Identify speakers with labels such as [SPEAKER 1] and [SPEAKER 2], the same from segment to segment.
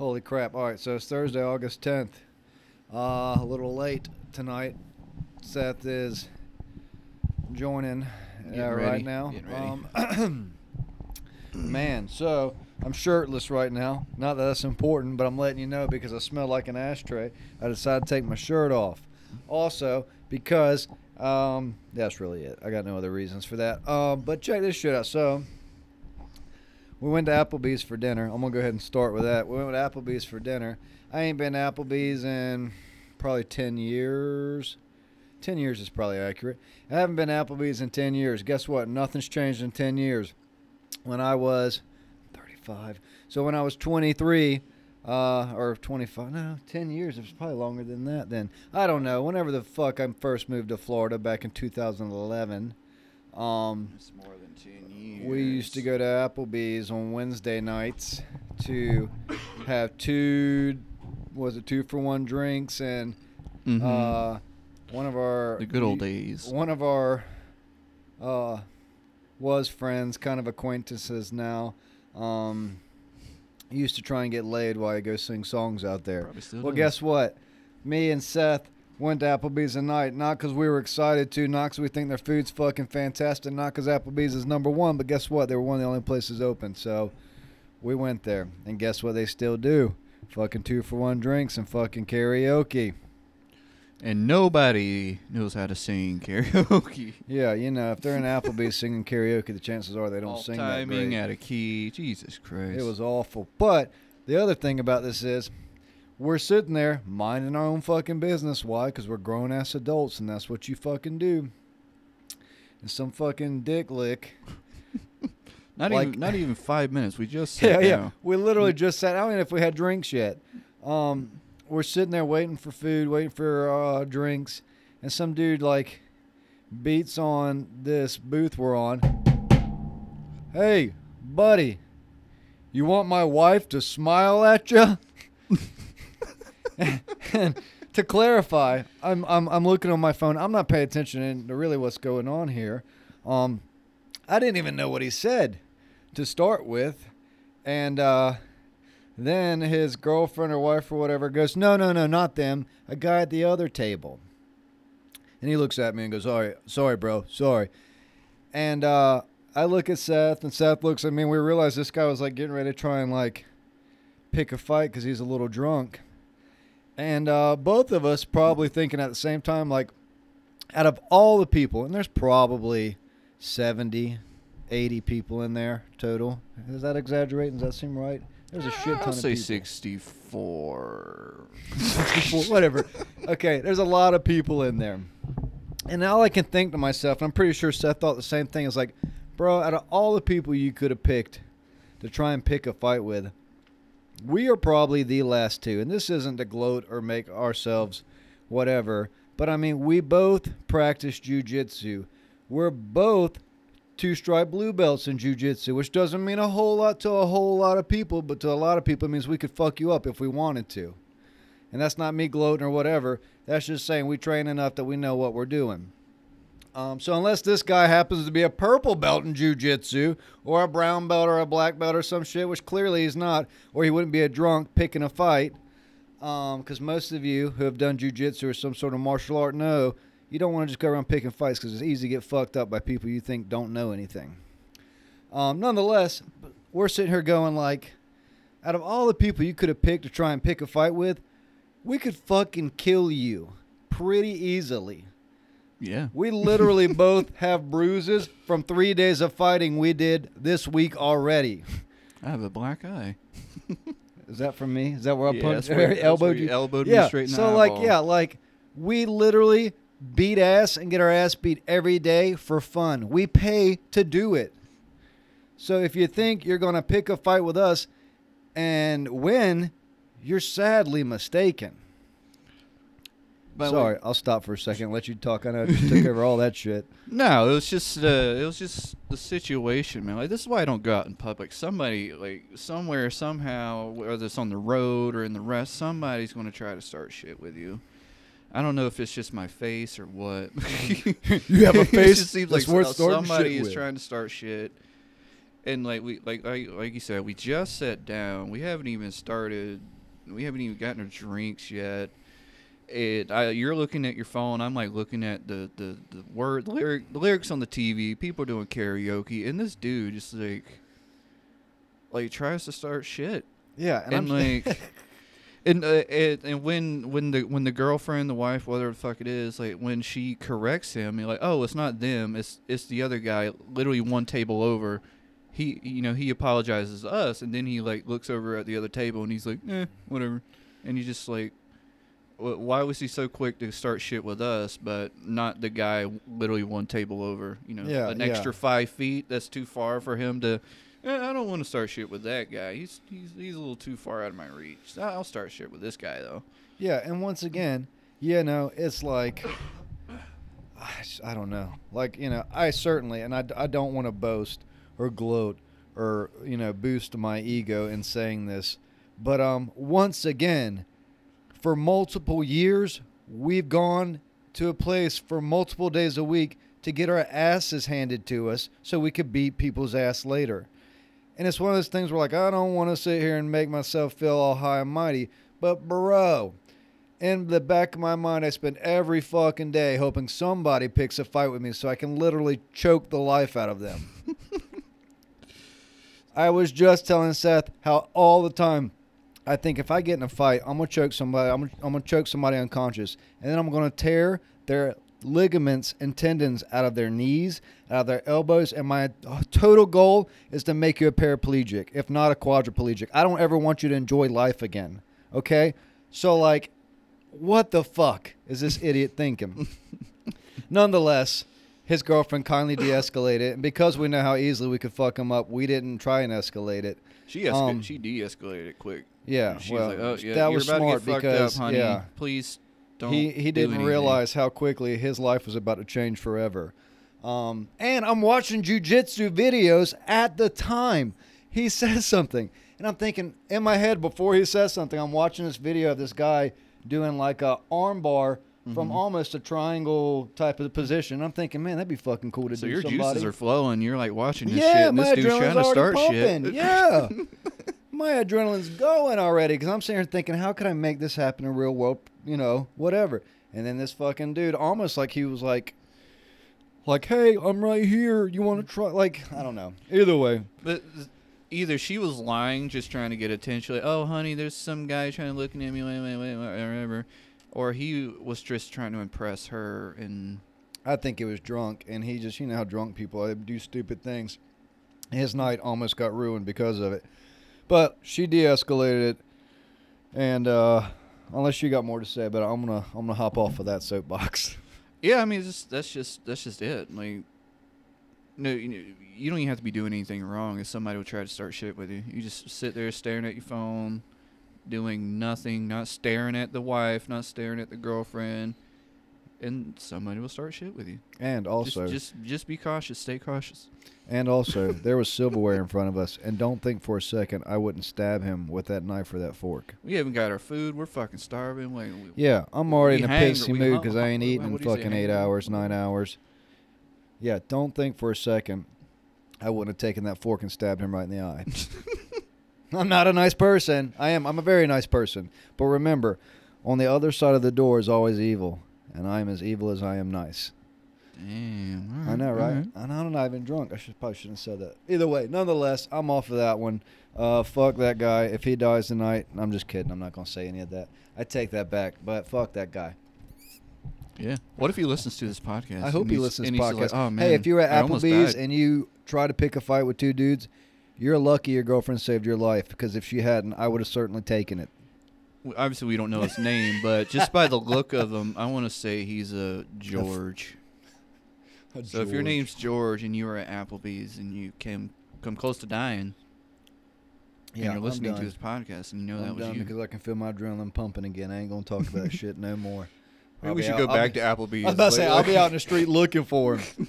[SPEAKER 1] Holy crap. All right, so it's Thursday, August 10th. Uh, a little late tonight. Seth is joining uh, right now. Um, man, so I'm shirtless right now. Not that that's important, but I'm letting you know because I smell like an ashtray. I decided to take my shirt off. Also, because um, that's really it. I got no other reasons for that. Um, but check this shit out. So we went to Applebee's for dinner. I'm gonna go ahead and start with that. We went to Applebee's for dinner. I ain't been to Applebee's in probably ten years. Ten years is probably accurate. I haven't been to Applebee's in ten years. Guess what? Nothing's changed in ten years. When I was 35, so when I was 23, uh, or 25, no, 10 years. It was probably longer than that. Then I don't know. Whenever the fuck I first moved to Florida back in 2011. Um,
[SPEAKER 2] It's more than ten years.
[SPEAKER 1] we used to go to Applebee's on Wednesday nights to have two, was it two for one drinks and
[SPEAKER 2] Mhm.
[SPEAKER 1] uh, one of our
[SPEAKER 2] the good old days.
[SPEAKER 1] one of our uh, was friends, kind of acquaintances now. Um, used to try and get laid while I go sing songs out there.
[SPEAKER 2] Probably still
[SPEAKER 1] Well,
[SPEAKER 2] does.
[SPEAKER 1] guess what? Me and Seth went to Applebee's tonight, not because we were excited to, not because we think their food's fucking fantastic, not because Applebee's is number one, but guess what? They were one of the only places open. So we went there. And guess what they still do? Fucking two for one drinks and fucking karaoke.
[SPEAKER 2] And nobody knows how to sing karaoke.
[SPEAKER 1] Yeah, you know, if they're in Applebee's singing karaoke, the chances are they don't
[SPEAKER 2] Off
[SPEAKER 1] sing that
[SPEAKER 2] timing
[SPEAKER 1] great.
[SPEAKER 2] out of key. Jesus Christ.
[SPEAKER 1] It was awful. But the other thing about this is, we're sitting there minding our own fucking business. Why? Because we're grown ass adults, and that's what you fucking do. And some fucking dick lick.
[SPEAKER 2] not
[SPEAKER 1] like-
[SPEAKER 2] even not even five minutes. We just
[SPEAKER 1] Yeah,
[SPEAKER 2] sat
[SPEAKER 1] yeah.
[SPEAKER 2] down.
[SPEAKER 1] We literally just sat. I don't even if we had drinks yet. Um, we're sitting there waiting for food, waiting for uh, drinks, and some dude like beats on this booth we're on. Hey, buddy, you want my wife to smile at you? And to clarify, I'm, I'm I'm looking on my phone. I'm not paying attention to really what's going on here. Um, I didn't even know what he said to start with, and uh, then his girlfriend or wife or whatever goes, "No, no, no, not them. A guy at the other table." And he looks at me and goes, "Sorry, sorry, bro, sorry." And uh, I look at Seth, and Seth looks at me, and we realize this guy was like getting ready to try and like pick a fight because he's a little drunk. And uh, both of us probably thinking at the same time, like, out of all the people, and there's probably 70, 80 people in there total. Is that exaggerating? Does that seem right? There's a shit ton
[SPEAKER 2] I'll
[SPEAKER 1] of
[SPEAKER 2] say
[SPEAKER 1] people.
[SPEAKER 2] sixty-four.
[SPEAKER 1] 64, whatever. Okay, there's a lot of people in there. And all I can think to myself, and I'm pretty sure Seth thought the same thing, is like, bro, out of all the people you could have picked to try and pick a fight with, we are probably the last two. And this isn't to gloat or make ourselves whatever, but I mean, we both practice jujitsu. We're both two stripe blue belts in jujitsu, which doesn't mean a whole lot to a whole lot of people, but to a lot of people, it means we could fuck you up if we wanted to. And that's not me gloating or whatever. That's just saying we train enough that we know what we're doing. Um, so unless this guy happens to be a purple belt in jujitsu, or a brown belt, or a black belt, or some shit, which clearly he's not, or he wouldn't be a drunk picking a fight, because most of you who have done jujitsu or some sort of martial art know you don't want to just go around picking fights because it's easy to get fucked up by people you think don't know anything. Um, nonetheless, we're sitting here going like, out of all the people you could have picked to try and pick a fight with, we could fucking kill you pretty easily.
[SPEAKER 2] Yeah.
[SPEAKER 1] We literally both have bruises from three days of fighting we did this week already.
[SPEAKER 2] I have a black eye.
[SPEAKER 1] Is that from me? Is that where I
[SPEAKER 2] Yeah,
[SPEAKER 1] punched
[SPEAKER 2] where-
[SPEAKER 1] elbowed
[SPEAKER 2] you
[SPEAKER 1] you?
[SPEAKER 2] elbowed me
[SPEAKER 1] yeah.
[SPEAKER 2] straight in the
[SPEAKER 1] so like yeah, like we literally beat ass and get our ass beat every day for fun. We pay to do it. So if you think you're gonna pick a fight with us and win, you're sadly mistaken.
[SPEAKER 2] But
[SPEAKER 1] Sorry, I'll stop for a second. and Let you talk. I know I just took over all that shit.
[SPEAKER 2] No, it was just uh, it was just the situation, man. Like this is why I don't go out in public. Somebody like somewhere somehow, whether it's on the road or in the rest, somebody's going to try to start shit with you. I don't know if it's just my face or what.
[SPEAKER 1] You have a
[SPEAKER 2] It
[SPEAKER 1] face
[SPEAKER 2] just seems like
[SPEAKER 1] worth
[SPEAKER 2] somebody is
[SPEAKER 1] with.
[SPEAKER 2] trying to start shit. and like we like like like you said, we just sat down. We haven't even started. We haven't even gotten our drinks yet. It I, you're looking at your phone. I'm like looking at the the the word the lyric the lyrics on the TV. People doing karaoke, and this dude just like like tries to start shit.
[SPEAKER 1] Yeah, and,
[SPEAKER 2] And,
[SPEAKER 1] I'm
[SPEAKER 2] like, and uh, it, and when when the when the girlfriend, the wife, whatever the fuck it is, like when she corrects him, you're like, oh, it's not them, it's it's the other guy, literally one table over. He you know he apologizes to us, and then he like looks over at the other table, and he's like, eh, whatever, and you just like. Wh- Why was he so quick to start shit with us, but not the guy literally one table over? You know,
[SPEAKER 1] Yeah,
[SPEAKER 2] an
[SPEAKER 1] yeah.
[SPEAKER 2] extra five feet. That's too far for him to Eh, I don't want to start shit with that guy. He's he's he's a little too far out of my reach. I'll start shit with this guy though.
[SPEAKER 1] Yeah, and once again, you know, it's like. I don't know. Like, you know, I certainly and I, I don't want to boast or gloat or, you know, boost my ego in saying this, but um once again, for multiple years, we've gone to a place for multiple days a week to get our asses handed to us so we could beat people's ass later. And it's one of those things where, like, I don't want to sit here and make myself feel all high and mighty. But, bro, in the back of my mind, I spend every fucking day hoping somebody picks a fight with me so I can literally choke the life out of them. I was just telling Seth how all the time I think if I get in a fight, I'm gonna choke somebody. I'm I'm gonna choke somebody unconscious, and then I'm gonna tear their ligaments and tendons out of their knees, out of their elbows, and my uh, total goal is to make you a paraplegic, if not a quadriplegic. I don't ever want you to enjoy life again. Okay, so like, what the fuck is this idiot thinking? Nonetheless, his girlfriend kindly de-escalated, and because we know how easily we could fuck him up, we didn't try and escalate it.
[SPEAKER 2] She esca-
[SPEAKER 1] Um,
[SPEAKER 2] she de-escalated it quick.
[SPEAKER 1] Yeah,
[SPEAKER 2] She
[SPEAKER 1] well,
[SPEAKER 2] was like, "Oh yeah,
[SPEAKER 1] that
[SPEAKER 2] you're
[SPEAKER 1] was smart because
[SPEAKER 2] up, honey.
[SPEAKER 1] yeah,
[SPEAKER 2] Please don't."
[SPEAKER 1] he he didn't
[SPEAKER 2] anything."
[SPEAKER 1] realize how quickly his life was about to change forever. Um, and I'm watching jujitsu videos at the time he says something, and I'm thinking in my head before he says something, I'm watching this video of this guy doing like a arm bar from
[SPEAKER 2] mm-hmm.
[SPEAKER 1] almost a triangle type of position. I'm thinking, man, that'd be fucking cool to
[SPEAKER 2] So
[SPEAKER 1] do.
[SPEAKER 2] your
[SPEAKER 1] somebody.
[SPEAKER 2] juices are flowing. You're like watching this
[SPEAKER 1] yeah,
[SPEAKER 2] shit, and
[SPEAKER 1] my
[SPEAKER 2] this dude's
[SPEAKER 1] adrenaline's
[SPEAKER 2] trying to start
[SPEAKER 1] pumping.
[SPEAKER 2] shit.
[SPEAKER 1] Yeah, my adrenaline's going already because I'm sitting here thinking, how could I make this happen in real world? You know, whatever. And then this fucking dude, almost like he was like, like, hey, I'm right here. You want to try? Like, I don't know. Either way,
[SPEAKER 2] But either she was lying, just trying to get attention, like, "Oh, honey, there's some guy trying to look at me, wait, wait, wait, whatever," or he was just trying to impress her and
[SPEAKER 1] I think he was drunk, and he just, you know how drunk people are, they do stupid things. His night almost got ruined because of it. But she de-escalated it, and uh, unless you got more to say, but I'm gonna I'm gonna hop off of that soapbox.
[SPEAKER 2] Yeah, I mean, it's just, that's just that's just it. Like, no, you, you don't even have to be doing anything wrong if somebody will try to start shit with you. You just sit there staring at your phone, doing nothing, not staring at the wife, not staring at the girlfriend, and somebody will start shit with you.
[SPEAKER 1] And also,
[SPEAKER 2] just, just just be cautious. Stay cautious.
[SPEAKER 1] and also, there was silverware in front of us, and don't think for a second I wouldn't stab him with that knife or that fork.
[SPEAKER 2] We haven't got our food. We're fucking starving. Like, we,
[SPEAKER 1] Yeah, I'm already in a
[SPEAKER 2] pissy
[SPEAKER 1] mood because I ain't eating in
[SPEAKER 2] what do you say,
[SPEAKER 1] fucking eight hours, nine hours. Yeah, don't think for a second I wouldn't have taken that fork and stabbed him right in the eye. I'm not a nice person. I am. I'm a very nice person. But remember, on the other side of the door is always evil, and I am as evil as I am nice.
[SPEAKER 2] Damn.
[SPEAKER 1] I know, right?
[SPEAKER 2] alright.
[SPEAKER 1] And I'm not even drunk. I should probably shouldn't have said that. Either way, nonetheless, I'm off of that one. Uh, fuck that guy. If he dies tonight, I'm just kidding. I'm not gonna say any of that. I take that back. But fuck that guy.
[SPEAKER 2] Yeah. What if he listens to this podcast?
[SPEAKER 1] I hope he listens to
[SPEAKER 2] he's
[SPEAKER 1] podcasts.
[SPEAKER 2] like, oh man.
[SPEAKER 1] hey, if you're at
[SPEAKER 2] I
[SPEAKER 1] Applebee's and you try to pick a fight with two dudes, you're lucky your girlfriend saved your life. Because if she hadn't, I would have certainly taken it.
[SPEAKER 2] Obviously we don't know his name, but just by the look of him, I want to say he's a George. So if your name's George and you were at Applebee's and you came come close to dying,
[SPEAKER 1] yeah,
[SPEAKER 2] and you're listening to this podcast and you know
[SPEAKER 1] I'm
[SPEAKER 2] that was
[SPEAKER 1] done
[SPEAKER 2] you,
[SPEAKER 1] because I can feel my adrenaline pumping again. I ain't gonna talk about that shit no more.
[SPEAKER 2] Maybe
[SPEAKER 1] I'll
[SPEAKER 2] we should
[SPEAKER 1] out-
[SPEAKER 2] go
[SPEAKER 1] I'll
[SPEAKER 2] back
[SPEAKER 1] be-
[SPEAKER 2] to Applebee's.
[SPEAKER 1] I was about to say I'll be out in the street looking for him.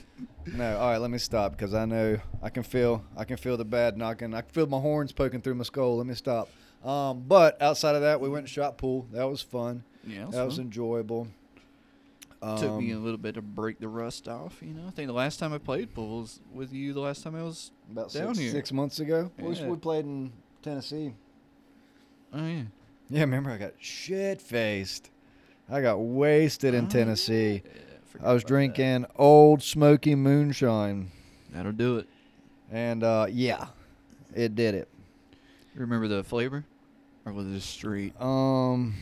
[SPEAKER 1] No, all right, let me stop because I know I can feel I can feel the bad knocking. I can feel my horns poking through my skull. Let me stop. Um, but outside of that, we went and shot pool. That was fun.
[SPEAKER 2] yeah,
[SPEAKER 1] That was
[SPEAKER 2] fun.
[SPEAKER 1] enjoyable.
[SPEAKER 2] Took me a
[SPEAKER 1] Um,
[SPEAKER 2] little bit to break the rust off. You know, I think the last time I played pool was with you. The last time I was.
[SPEAKER 1] about
[SPEAKER 2] down
[SPEAKER 1] six,
[SPEAKER 2] here.
[SPEAKER 1] six months ago. We,
[SPEAKER 2] Yeah.
[SPEAKER 1] we played in Tennessee.
[SPEAKER 2] Oh yeah.
[SPEAKER 1] Yeah, remember I got shit faced. I got wasted in
[SPEAKER 2] Oh,
[SPEAKER 1] Tennessee.
[SPEAKER 2] yeah,
[SPEAKER 1] I was
[SPEAKER 2] about that.
[SPEAKER 1] drinking old smoky moonshine,
[SPEAKER 2] That'll do it.
[SPEAKER 1] and uh, yeah, it did it.
[SPEAKER 2] You remember the flavor, or was it just straight
[SPEAKER 1] Um,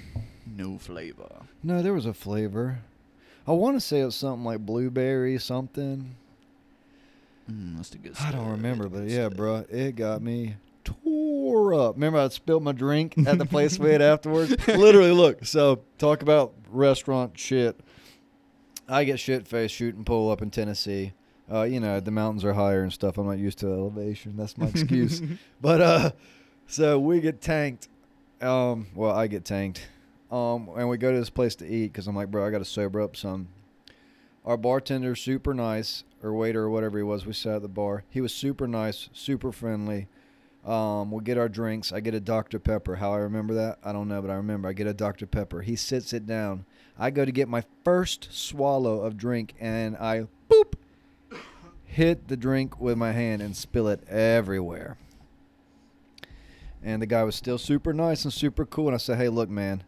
[SPEAKER 2] no flavor?
[SPEAKER 1] no, there was a flavor. I want to say it was something like blueberry something.
[SPEAKER 2] Mm, that's the good
[SPEAKER 1] I don't remember, but yeah,
[SPEAKER 2] stuff.
[SPEAKER 1] bro, it got me up. Remember, I spilled my drink at the place we had afterwards. Literally, look. So talk about restaurant shit. I get shit faced shooting pool up in Tennessee. Uh, you know, the mountains are higher and stuff. I'm not used to elevation. That's my excuse. but uh, so we get tanked. Um, well, I get tanked. Um, and we go to this place to eat because I'm like, bro, I got to sober up some. Our bartender, super nice, or waiter, or whatever he was. We sat at the bar. He was super nice, super friendly. Um, we get our drinks. I get a Dr. Pepper. How I remember that, I don't know, but I remember I get a Dr. Pepper. He sits it down. I go to get my first swallow of drink, and I boop hit the drink with my hand and spill it everywhere. And the guy was still super nice and super cool. And I said, "Hey, look, man,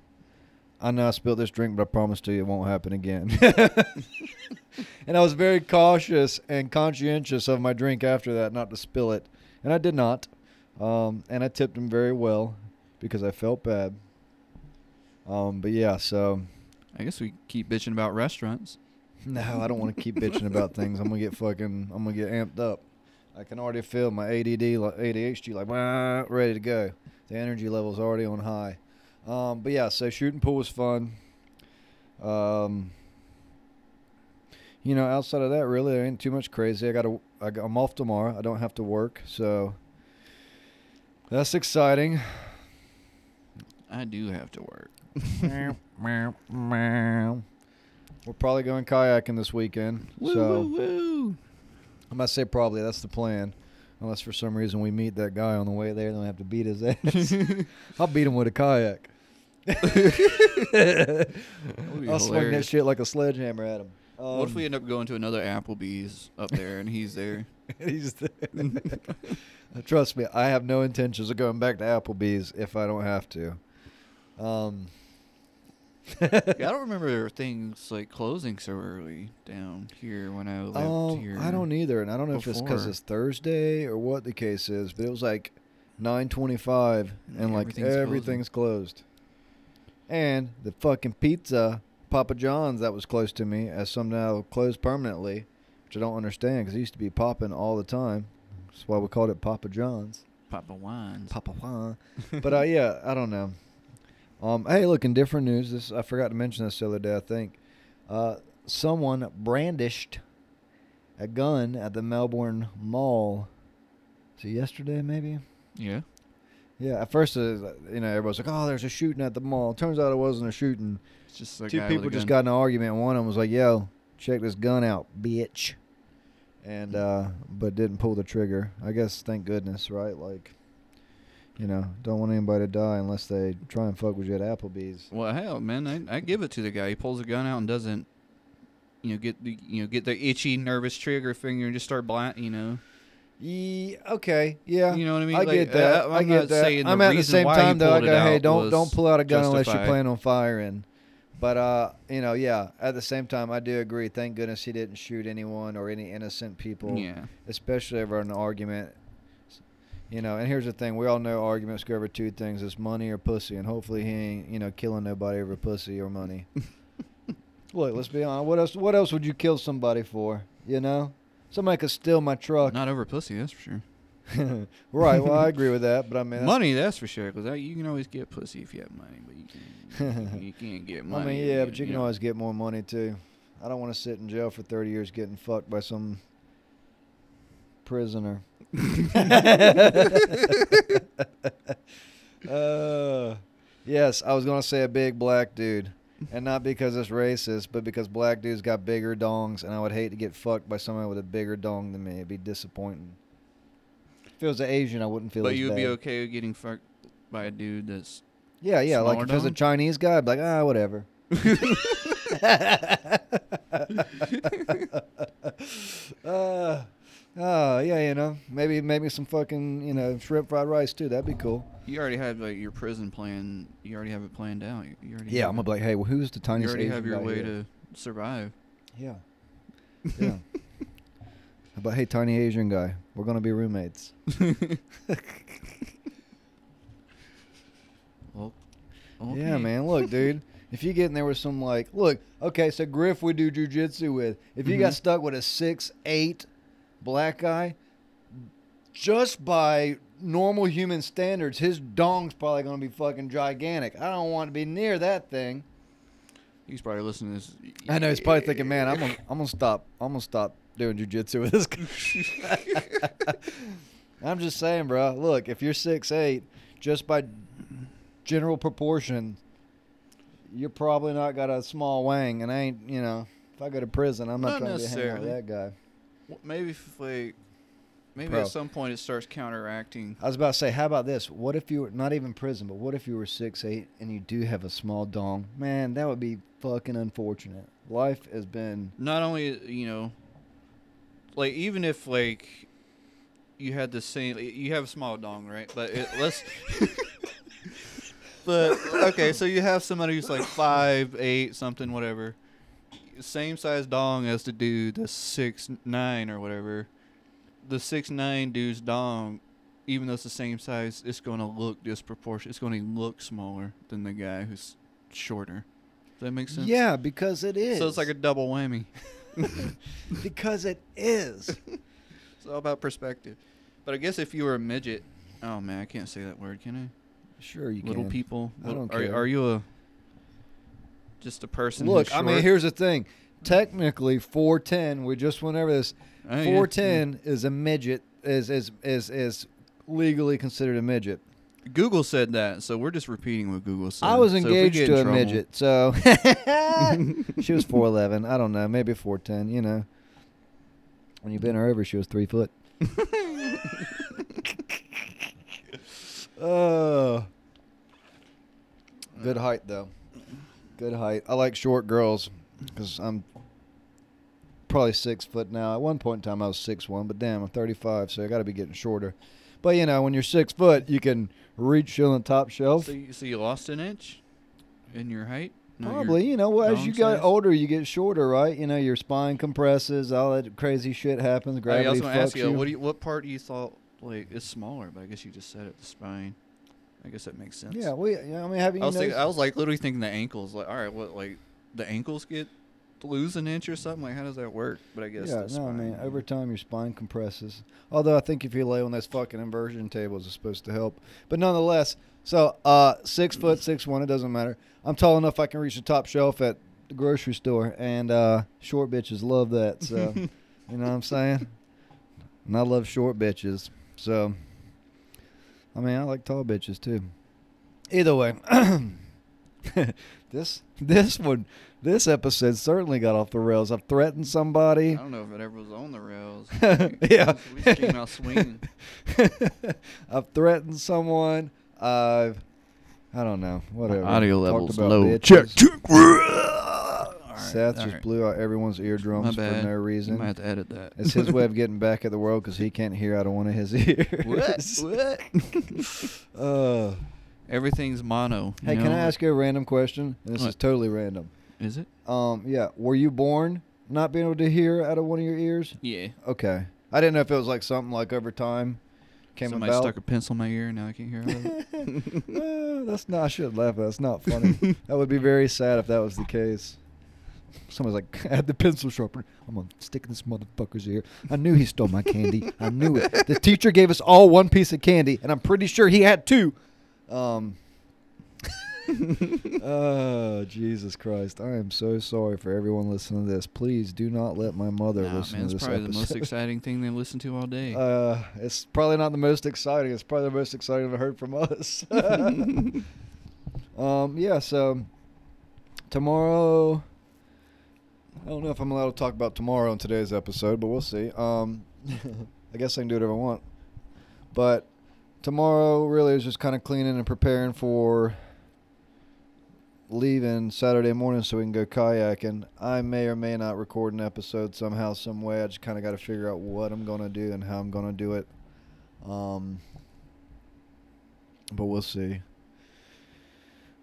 [SPEAKER 1] I know I spilled this drink, but I promise to you it won't happen again." and I was very cautious and conscientious of my drink after that, not to spill it, and I did not. Um, and I tipped him very well because I felt bad. Um, but yeah, so
[SPEAKER 2] I guess we keep bitching about restaurants.
[SPEAKER 1] no, I don't want to keep bitching about things. I'm gonna get fucking. I'm gonna get amped up. I can already feel my ADD, like ADHD, like "Wah," ready to go. The energy level's already on high. Um, but yeah, so shooting pool was fun. Um, you know, outside of that, really, there ain't too much crazy. I got to. I got, I'm off tomorrow. I don't have to work, so that's exciting.
[SPEAKER 2] I do have to work.
[SPEAKER 1] We're probably going kayaking this weekend.
[SPEAKER 2] Woo
[SPEAKER 1] so
[SPEAKER 2] woo woo.
[SPEAKER 1] I must say probably that's the plan. Unless for some reason we meet that guy on the way there, then we have to beat his ass. I'll beat him with a kayak. I'll swing that
[SPEAKER 2] hilarious.
[SPEAKER 1] shit like a sledgehammer at him.
[SPEAKER 2] what if we
[SPEAKER 1] Um,
[SPEAKER 2] end up going to another Applebee's up there and he's there?
[SPEAKER 1] he's there. Trust me, I have no intentions of going back to Applebee's if I don't have to. Um,
[SPEAKER 2] Yeah, I don't remember things like closing so early down here when I lived
[SPEAKER 1] Um,
[SPEAKER 2] here.
[SPEAKER 1] I don't either, and I don't know if it's because it's Thursday or what the case is, but it was like nine twenty-five, and like
[SPEAKER 2] Everything's
[SPEAKER 1] everything's, closed. And the fucking pizza, Papa John's, that was close to me, has somehow closed permanently, which I don't understand because it used to be popping all the time. That's why we called it Papa John's.
[SPEAKER 2] Papa Wines.
[SPEAKER 1] Papa Juan. but uh, yeah, I don't know. Um, hey, look, in different news, this I forgot to mention this the other day. I think uh, someone brandished a gun at the Melbourne Mall. So yesterday, maybe.
[SPEAKER 2] Yeah.
[SPEAKER 1] Yeah, at first, uh, you know, everybody's like, "Oh, there's a shooting at the mall." Turns out it wasn't a shooting.
[SPEAKER 2] It's just a
[SPEAKER 1] Two people just got in an argument. One of them was like, "Yo, check this gun out, bitch," and uh, but didn't pull the trigger. I guess, thank goodness, right? Like, you know, don't want anybody to die unless they try and fuck with you at Applebee's.
[SPEAKER 2] Well, hell, man, I, I give it to the guy. He pulls a gun out and doesn't, you know, get the you know get the itchy, nervous trigger finger and just start blind. You know,
[SPEAKER 1] Yeah, okay, yeah.
[SPEAKER 2] you know what I mean.
[SPEAKER 1] I
[SPEAKER 2] Like,
[SPEAKER 1] get that.
[SPEAKER 2] uh,
[SPEAKER 1] I
[SPEAKER 2] I'm
[SPEAKER 1] get that. I'm at the same time though. I go, hey, don't don't pull out a gun unless you
[SPEAKER 2] justified.
[SPEAKER 1] plan on firing. But uh, you know, yeah. At the same time, I do agree. Thank goodness he didn't shoot anyone or any innocent people.
[SPEAKER 2] Yeah.
[SPEAKER 1] especially over an argument. You know, and here's the thing: we all know arguments go over two things: it's money or pussy. And hopefully, he ain't you know killing nobody over pussy or money. Look, let's be honest. What else? What else would you kill somebody for? You know, somebody could steal my truck.
[SPEAKER 2] Not over pussy, that's for sure.
[SPEAKER 1] right. Well, I agree with that, but I mean,
[SPEAKER 2] money, that's for sure. Because you can always get pussy if you have money, but you can't. you can't get money.
[SPEAKER 1] I mean, yeah, but you can
[SPEAKER 2] know.
[SPEAKER 1] always get more money too. I don't want to sit in jail for 30 years getting fucked by some prisoner. uh, yes, I was going to say a big black dude. And not because it's racist, but because black dudes got bigger dongs, and I would hate to get fucked by someone with a bigger dong than me. It'd be disappointing. If it was an Asian, I wouldn't feel
[SPEAKER 2] But
[SPEAKER 1] as
[SPEAKER 2] you would be okay with getting fucked by a dude that's
[SPEAKER 1] Yeah, yeah. Like if it was a? Chinese guy, I'd be like, ah, whatever. uh, oh yeah, you know, maybe maybe some fucking you know shrimp fried rice too. That'd be cool.
[SPEAKER 2] You already have like your prison plan. You already have it planned out. You- You already
[SPEAKER 1] Yeah, I'm gonna be like, hey, well, who's the tiniest?
[SPEAKER 2] You already
[SPEAKER 1] Asian
[SPEAKER 2] have your way
[SPEAKER 1] here?
[SPEAKER 2] to survive.
[SPEAKER 1] Yeah. Yeah. How about hey, tiny Asian guy? We're gonna be roommates.
[SPEAKER 2] well,
[SPEAKER 1] Yeah, man. Look, dude. If you get in there with some like, look, okay, so Griff we do jujitsu with. If you got
[SPEAKER 2] Mhm.
[SPEAKER 1] stuck with a six eight black guy, just by normal human standards, his dong's probably gonna be fucking gigantic. I don't want to be near that thing.
[SPEAKER 2] He's probably listening to this.
[SPEAKER 1] I know he's probably thinking, man, I'm gonna, I'm gonna stop, I'm gonna stop doing jujitsu with this guy. I'm just saying, bro. Look, if you're six eight, just by general proportion, you're probably not got a small wang, and I ain't, you know, if I go to prison, I'm not,
[SPEAKER 2] Not
[SPEAKER 1] trying to be hanging out with that guy.
[SPEAKER 2] Well, maybe if like maybe
[SPEAKER 1] Bro.
[SPEAKER 2] at some point it starts counteracting.
[SPEAKER 1] I was about to say, how about this? What if you were not even prison, but what if you were six eight and you do have a small dong? Man, that would be fucking unfortunate. Life has been
[SPEAKER 2] Not only you know, like even if like you had the same, you have a small dong, right? But it, let's. but okay, so you have somebody who's like five, eight, something, whatever, same size dong as the dude that's six nine or whatever. The six nine dude's dong, even though it's the same size, it's going to look disproportionate. It's going to look smaller than the guy who's shorter. Does that make sense?
[SPEAKER 1] yeah, because it is.
[SPEAKER 2] So it's like a double whammy.
[SPEAKER 1] because it is.
[SPEAKER 2] It's all about perspective. But I guess if you were a midget, oh man, I can't say that word, can I?
[SPEAKER 1] Sure, you
[SPEAKER 2] Little
[SPEAKER 1] can.
[SPEAKER 2] people.
[SPEAKER 1] I
[SPEAKER 2] Little-
[SPEAKER 1] don't
[SPEAKER 2] are,
[SPEAKER 1] care.
[SPEAKER 2] Are you a just a person?
[SPEAKER 1] Look, I mean, here's the thing. Technically, 410. We just went over this.
[SPEAKER 2] Oh, yeah,
[SPEAKER 1] 410 is a midget. Is is is is legally considered a midget.
[SPEAKER 2] Google said that, so we're just repeating what Google said.
[SPEAKER 1] I was
[SPEAKER 2] So
[SPEAKER 1] engaged
[SPEAKER 2] get
[SPEAKER 1] to a
[SPEAKER 2] trouble-
[SPEAKER 1] midget, so she was 4'11. I don't know, maybe 4'10. You know, when you bent her over, she was three foot. Oh, good height though. Good height. I like short girls because I'm probably six foot now. At one point in time, I was six one, but damn, I'm 35, so I got to be getting shorter. But you know, when you're six foot, you can reach on the top shelf.
[SPEAKER 2] So you, so you lost an inch in your height? No,
[SPEAKER 1] Probably, you know, well, as you get
[SPEAKER 2] size?
[SPEAKER 1] older, you get shorter, right? You know, your spine compresses, all that crazy shit happens. Gravity
[SPEAKER 2] I to
[SPEAKER 1] fucks
[SPEAKER 2] ask you,
[SPEAKER 1] you.
[SPEAKER 2] what you, what part do you thought like is smaller? But I guess you just said it, the spine. I guess that makes sense.
[SPEAKER 1] yeah, we. Yeah, I mean, have you
[SPEAKER 2] I was thinking, I was like literally thinking the ankles. Like, all right, what like the ankles get lose an inch or something? Like, how does that work? But I guess
[SPEAKER 1] yeah, no, I mean,
[SPEAKER 2] spine-
[SPEAKER 1] over time your spine compresses. Although I think if you lay on those fucking inversion tables, it's supposed to help. But nonetheless, so uh, six foot, six one, it doesn't matter. I'm tall enough I can reach the top shelf at the grocery store, and uh, short bitches love that. So, you know what I'm saying? And I love short bitches. So, I mean, I like tall bitches too. Either way, this this one this episode certainly got off the rails. I've threatened somebody.
[SPEAKER 2] I don't know if it ever was on the rails.
[SPEAKER 1] yeah.
[SPEAKER 2] we just came out swinging.
[SPEAKER 1] I've threatened someone. I've I don't know. Whatever.
[SPEAKER 2] Audio
[SPEAKER 1] Talked
[SPEAKER 2] levels
[SPEAKER 1] about
[SPEAKER 2] low.
[SPEAKER 1] bitches.
[SPEAKER 2] Check, check. All right,
[SPEAKER 1] Seth
[SPEAKER 2] all
[SPEAKER 1] just
[SPEAKER 2] right.
[SPEAKER 1] blew out everyone's eardrums for no reason.
[SPEAKER 2] I have to edit that.
[SPEAKER 1] It's his way of getting back at the world because he can't hear out of one of his ears.
[SPEAKER 2] what? What?
[SPEAKER 1] Uh,
[SPEAKER 2] Everything's mono.
[SPEAKER 1] hey, can? I ask you a random question? This is totally random.
[SPEAKER 2] Is it?
[SPEAKER 1] Um, yeah. Were you born not being able to hear out of one of your ears?
[SPEAKER 2] Yeah.
[SPEAKER 1] Okay. I didn't know if it was like something like over time came
[SPEAKER 2] Somebody
[SPEAKER 1] about.
[SPEAKER 2] stuck a pencil in my ear and now I can't hear.
[SPEAKER 1] Uh, that's not. I should laugh. That's not funny. that would be very sad if that was the case. Someone's like, I had the pencil sharpener. I'm gonna stick in this motherfucker's ear. I knew he stole my candy. I knew it. The teacher gave us all one piece of candy, and I'm pretty sure he had two. Um. oh Jesus Christ! I am so sorry for everyone listening to this. Please do not let my mother
[SPEAKER 2] Nah,
[SPEAKER 1] listen
[SPEAKER 2] man,
[SPEAKER 1] to this.
[SPEAKER 2] it's probably the most exciting thing they listen to all day.
[SPEAKER 1] Uh, it's probably not the most exciting. It's probably the most exciting I've heard from us. um, yeah. So tomorrow, I don't know if I'm allowed to talk about tomorrow in today's episode, but we'll see. Um, I guess I can do whatever I want. But tomorrow really is just kind of cleaning and preparing for, leaving Saturday morning so we can go kayaking. I may or may not record an episode somehow, some way. I just kind of got to figure out what I'm gonna do and how I'm gonna do it. Um, but we'll see.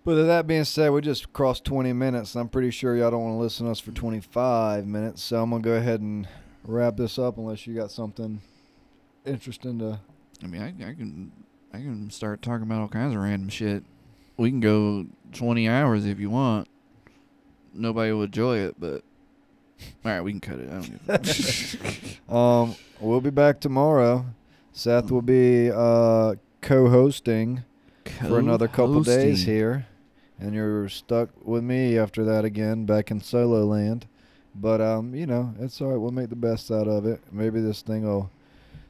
[SPEAKER 1] But with that being said, we just crossed 20 minutes. I'm pretty sure y'all don't want to listen to us for 25 minutes, so I'm gonna go ahead and wrap this up unless you got something interesting to.
[SPEAKER 2] I mean, I, I can I can start talking about all kinds of random shit. We can go 20 hours if you want. Nobody will enjoy it, but all right, we can cut it. I don't give a.
[SPEAKER 1] Um, we'll be back tomorrow. Seth will be uh, co-hosting for another couple days here, and you're stuck with me after that again, back in solo land. But um, you know, it's all right. We'll make the best out of it. Maybe this thing will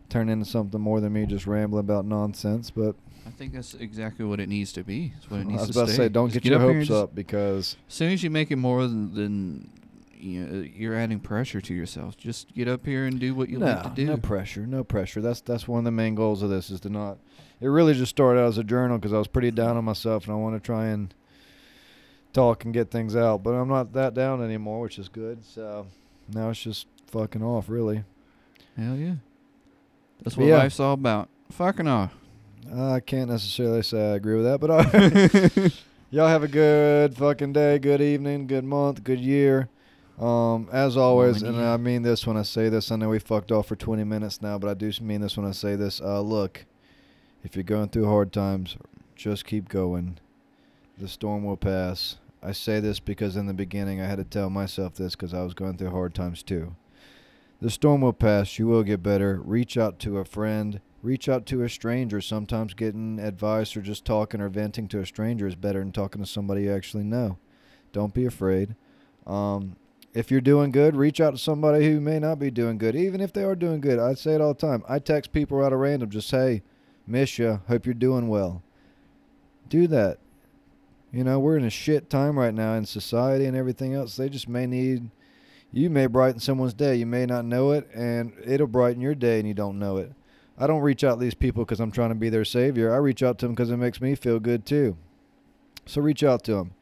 [SPEAKER 1] turn into something more than me just rambling about nonsense. But
[SPEAKER 2] I think that's exactly what it needs to be. It's what it needs I
[SPEAKER 1] was
[SPEAKER 2] to
[SPEAKER 1] about to say, don't
[SPEAKER 2] Just
[SPEAKER 1] get, your
[SPEAKER 2] up
[SPEAKER 1] hopes up because
[SPEAKER 2] As soon as you make it more than, than you know, you're adding pressure to yourself. Just get up here and do what you
[SPEAKER 1] no,
[SPEAKER 2] like to do.
[SPEAKER 1] no pressure, no pressure. That's that's one of the main goals of this is to not. It really just started out as a journal because I was pretty down on myself and I want to try and talk and get things out, but I'm not that down anymore, which is good. So now it's just fucking off, really.
[SPEAKER 2] Hell yeah. That's what
[SPEAKER 1] Yeah.
[SPEAKER 2] life's all about. Fucking off.
[SPEAKER 1] I can't necessarily say I agree with that, but right. y'all have a good fucking day, good evening, good month, good year. Um, as always, and I mean this when I say this. I know we fucked off for 20 minutes now, but I do mean this when I say this. Uh, look, if you're going through hard times, just keep going. The storm will pass. I say this because in the beginning I had to tell myself this because I was going through hard times too. The storm will pass. You will get better. Reach out to a friend. Reach out to a stranger. Sometimes getting advice or just talking or venting to a stranger is better than talking to somebody you actually know. Don't be afraid. Um, if you're doing good, reach out to somebody who may not be doing good, even if they are doing good. I say it all the time. I text people out of random, just hey, miss ya. Hope you're doing well. Do that. You know, we're in a shit time right now in society and everything else. They just may need. You may brighten someone's day. You may not know it, and it'll brighten your day, and you don't know it. I don't reach out to these people because I'm trying to be their savior. I reach out to them because it makes me feel good too. So reach out to them.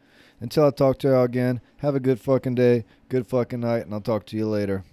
[SPEAKER 1] Until I talk to y'all again, have a good fucking day, good fucking night, and I'll talk to you later.